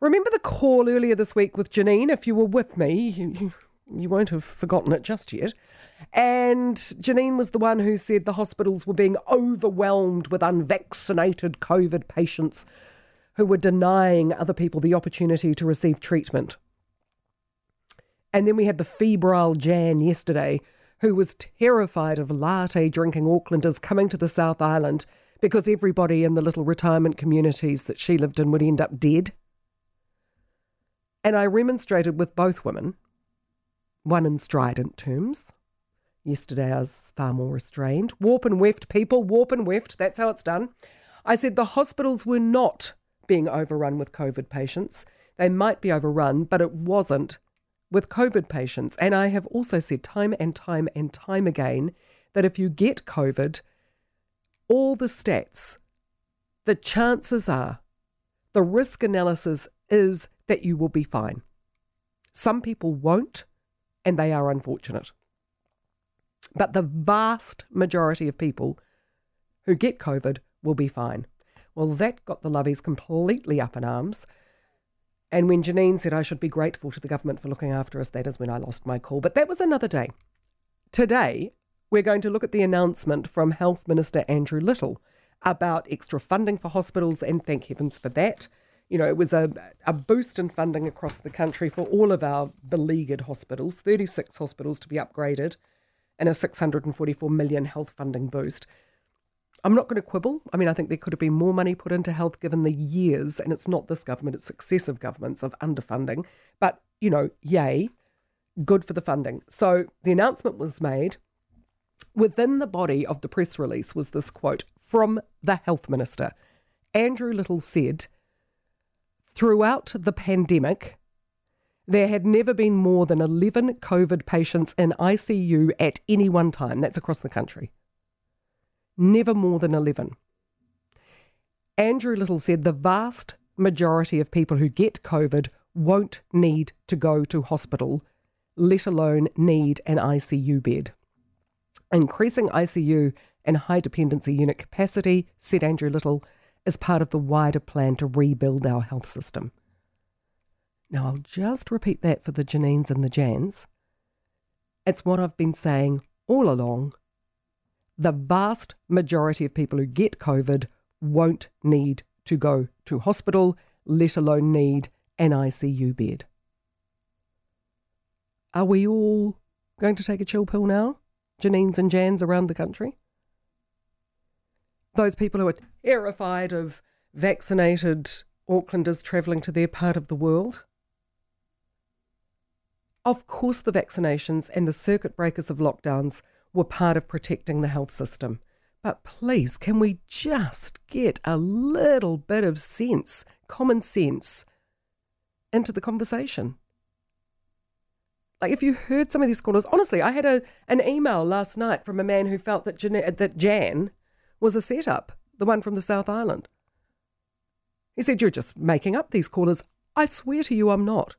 Remember the call earlier this week with Janine? If you were with me, you, you won't have forgotten it just yet. And Janine was the one who said the hospitals were being overwhelmed with unvaccinated COVID patients who were denying other people the opportunity to receive treatment. And then we had the febrile Jan yesterday, who was terrified of latte drinking Aucklanders coming to the South Island because everybody in the little retirement communities that she lived in would end up dead. And I remonstrated with both women, one in strident terms. Yesterday I was far more restrained. Warp and weft, people, warp and weft, that's how it's done. I said the hospitals were not being overrun with COVID patients. They might be overrun, but it wasn't with COVID patients. And I have also said time and time and time again that if you get COVID, all the stats, the chances are, the risk analysis is that you will be fine. Some people won't, and they are unfortunate. But the vast majority of people who get COVID will be fine. Well, that got the Loveys completely up in arms. And when Janine said I should be grateful to the government for looking after us, that is when I lost my cool. But that was another day. Today, we're going to look at the announcement from Health Minister Andrew Little about extra funding for hospitals, and thank heavens for that. You know, it was a, a boost in funding across the country for all of our beleaguered hospitals, 36 hospitals to be upgraded, and a 644 million health funding boost. I'm not going to quibble. I mean, I think there could have been more money put into health given the years, and it's not this government, it's successive governments of underfunding. But, you know, yay, good for the funding. So the announcement was made Within the body of the press release was this quote from the health minister. Andrew Little said, Throughout the pandemic, there had never been more than 11 COVID patients in ICU at any one time. That's across the country. Never more than 11. Andrew Little said the vast majority of people who get COVID won't need to go to hospital, let alone need an ICU bed. Increasing ICU and high dependency unit capacity, said Andrew Little, is part of the wider plan to rebuild our health system. Now, I'll just repeat that for the Janines and the Jans. It's what I've been saying all along. The vast majority of people who get COVID won't need to go to hospital, let alone need an ICU bed. Are we all going to take a chill pill now? Janines and Jans around the country. Those people who are terrified of vaccinated Aucklanders travelling to their part of the world. Of course, the vaccinations and the circuit breakers of lockdowns were part of protecting the health system. But please, can we just get a little bit of sense, common sense, into the conversation? Like if you heard some of these callers, honestly, I had a an email last night from a man who felt that Jan, that Jan was a setup, the one from the South Island. He said, "You're just making up these callers." I swear to you, I'm not.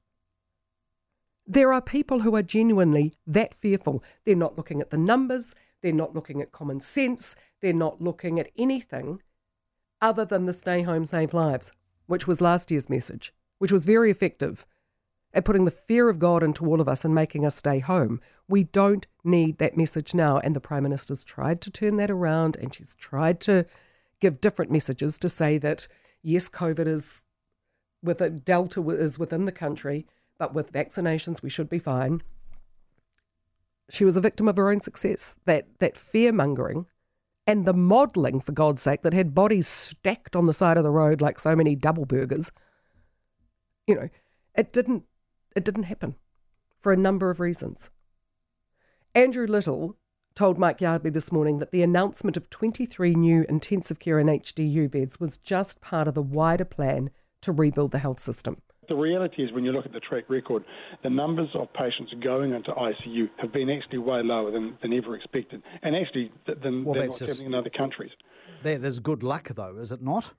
There are people who are genuinely that fearful. They're not looking at the numbers. They're not looking at common sense. They're not looking at anything other than the stay home, save lives, which was last year's message, which was very effective at putting the fear of God into all of us and making us stay home. We don't need that message now. And the Prime Minister's tried to turn that around and she's tried to give different messages to say that, yes, COVID is with a Delta is within the country, but with vaccinations, we should be fine. She was a victim of her own success. That, that fear mongering and the modelling, for God's sake, that had bodies stacked on the side of the road like so many double burgers. You know, it didn't it didn't happen for a number of reasons. Andrew Little told Mike Yardley this morning that the announcement of 23 new intensive care and HDU beds was just part of the wider plan to rebuild the health system. The reality is, when you look at the track record, the numbers of patients going into ICU have been actually way lower than, than ever expected, and actually than, well, than what's happening in other countries. That is good luck, though, is it not?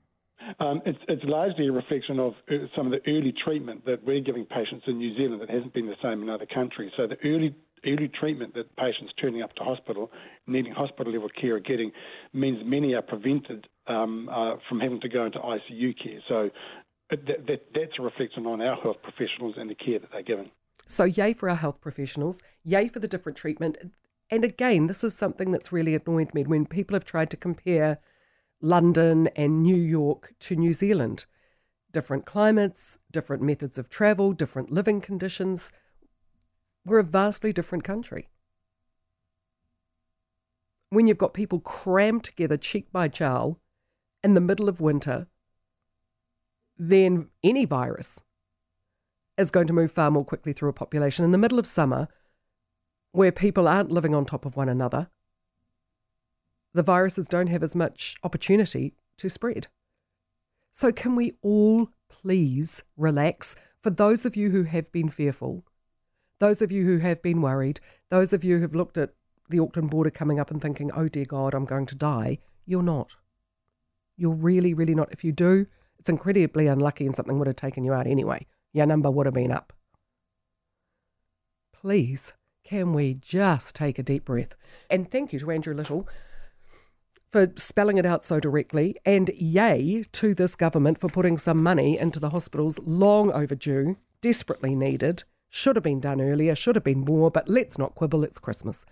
Um, it's, it's, largely a reflection of uh, some of the early treatment that we're giving patients in New Zealand that hasn't been the same in other countries. So the early early treatment that patients turning up to hospital, needing hospital level care, are getting means many are prevented um, uh, from having to go into ICU care. So that, that, that's a reflection on our health professionals and the care that they're given. So, yay for our health professionals, yay for the different treatment. And again, this is something that's really annoyed me when people have tried to compare London and New York to New Zealand. Different climates, different methods of travel, different living conditions. We're a vastly different country. When you've got people crammed together cheek by jowl in the middle of winter, then any virus is going to move far more quickly through a population. In the middle of summer, where people aren't living on top of one another, the viruses don't have as much opportunity to spread. So, can we all please relax? For those of you who have been fearful, those of you who have been worried, those of you who have looked at the Auckland border coming up and thinking, oh dear God, I'm going to die, you're not. You're really, really not. If you do, it's incredibly unlucky and something would have taken you out anyway. Your number would have been up. Please, can we just take a deep breath? And thank you to Andrew Little for spelling it out so directly, and yay to this government for putting some money into the hospitals long overdue, desperately needed, should have been done earlier, should have been more, but let's not quibble, it's Christmas.